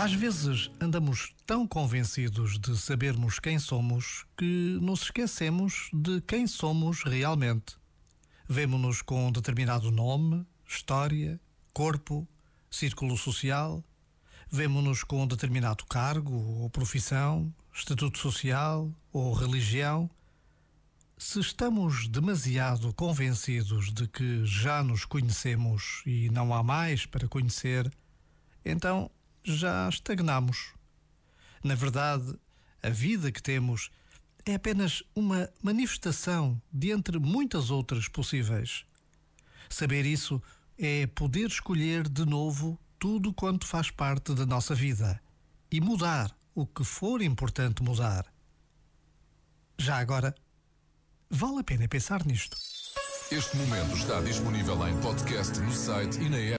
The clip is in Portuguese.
Às vezes andamos tão convencidos de sabermos quem somos que nos esquecemos de quem somos realmente. Vemo-nos com um determinado nome, história, corpo, círculo social. Vemo-nos com um determinado cargo ou profissão, estatuto social ou religião. Se estamos demasiado convencidos de que já nos conhecemos e não há mais para conhecer, então já estagnamos. Na verdade, a vida que temos é apenas uma manifestação de entre muitas outras possíveis. Saber isso é poder escolher de novo tudo quanto faz parte da nossa vida e mudar o que for importante mudar. Já agora, vale a pena pensar nisto. Este momento está disponível em podcast no site e na app.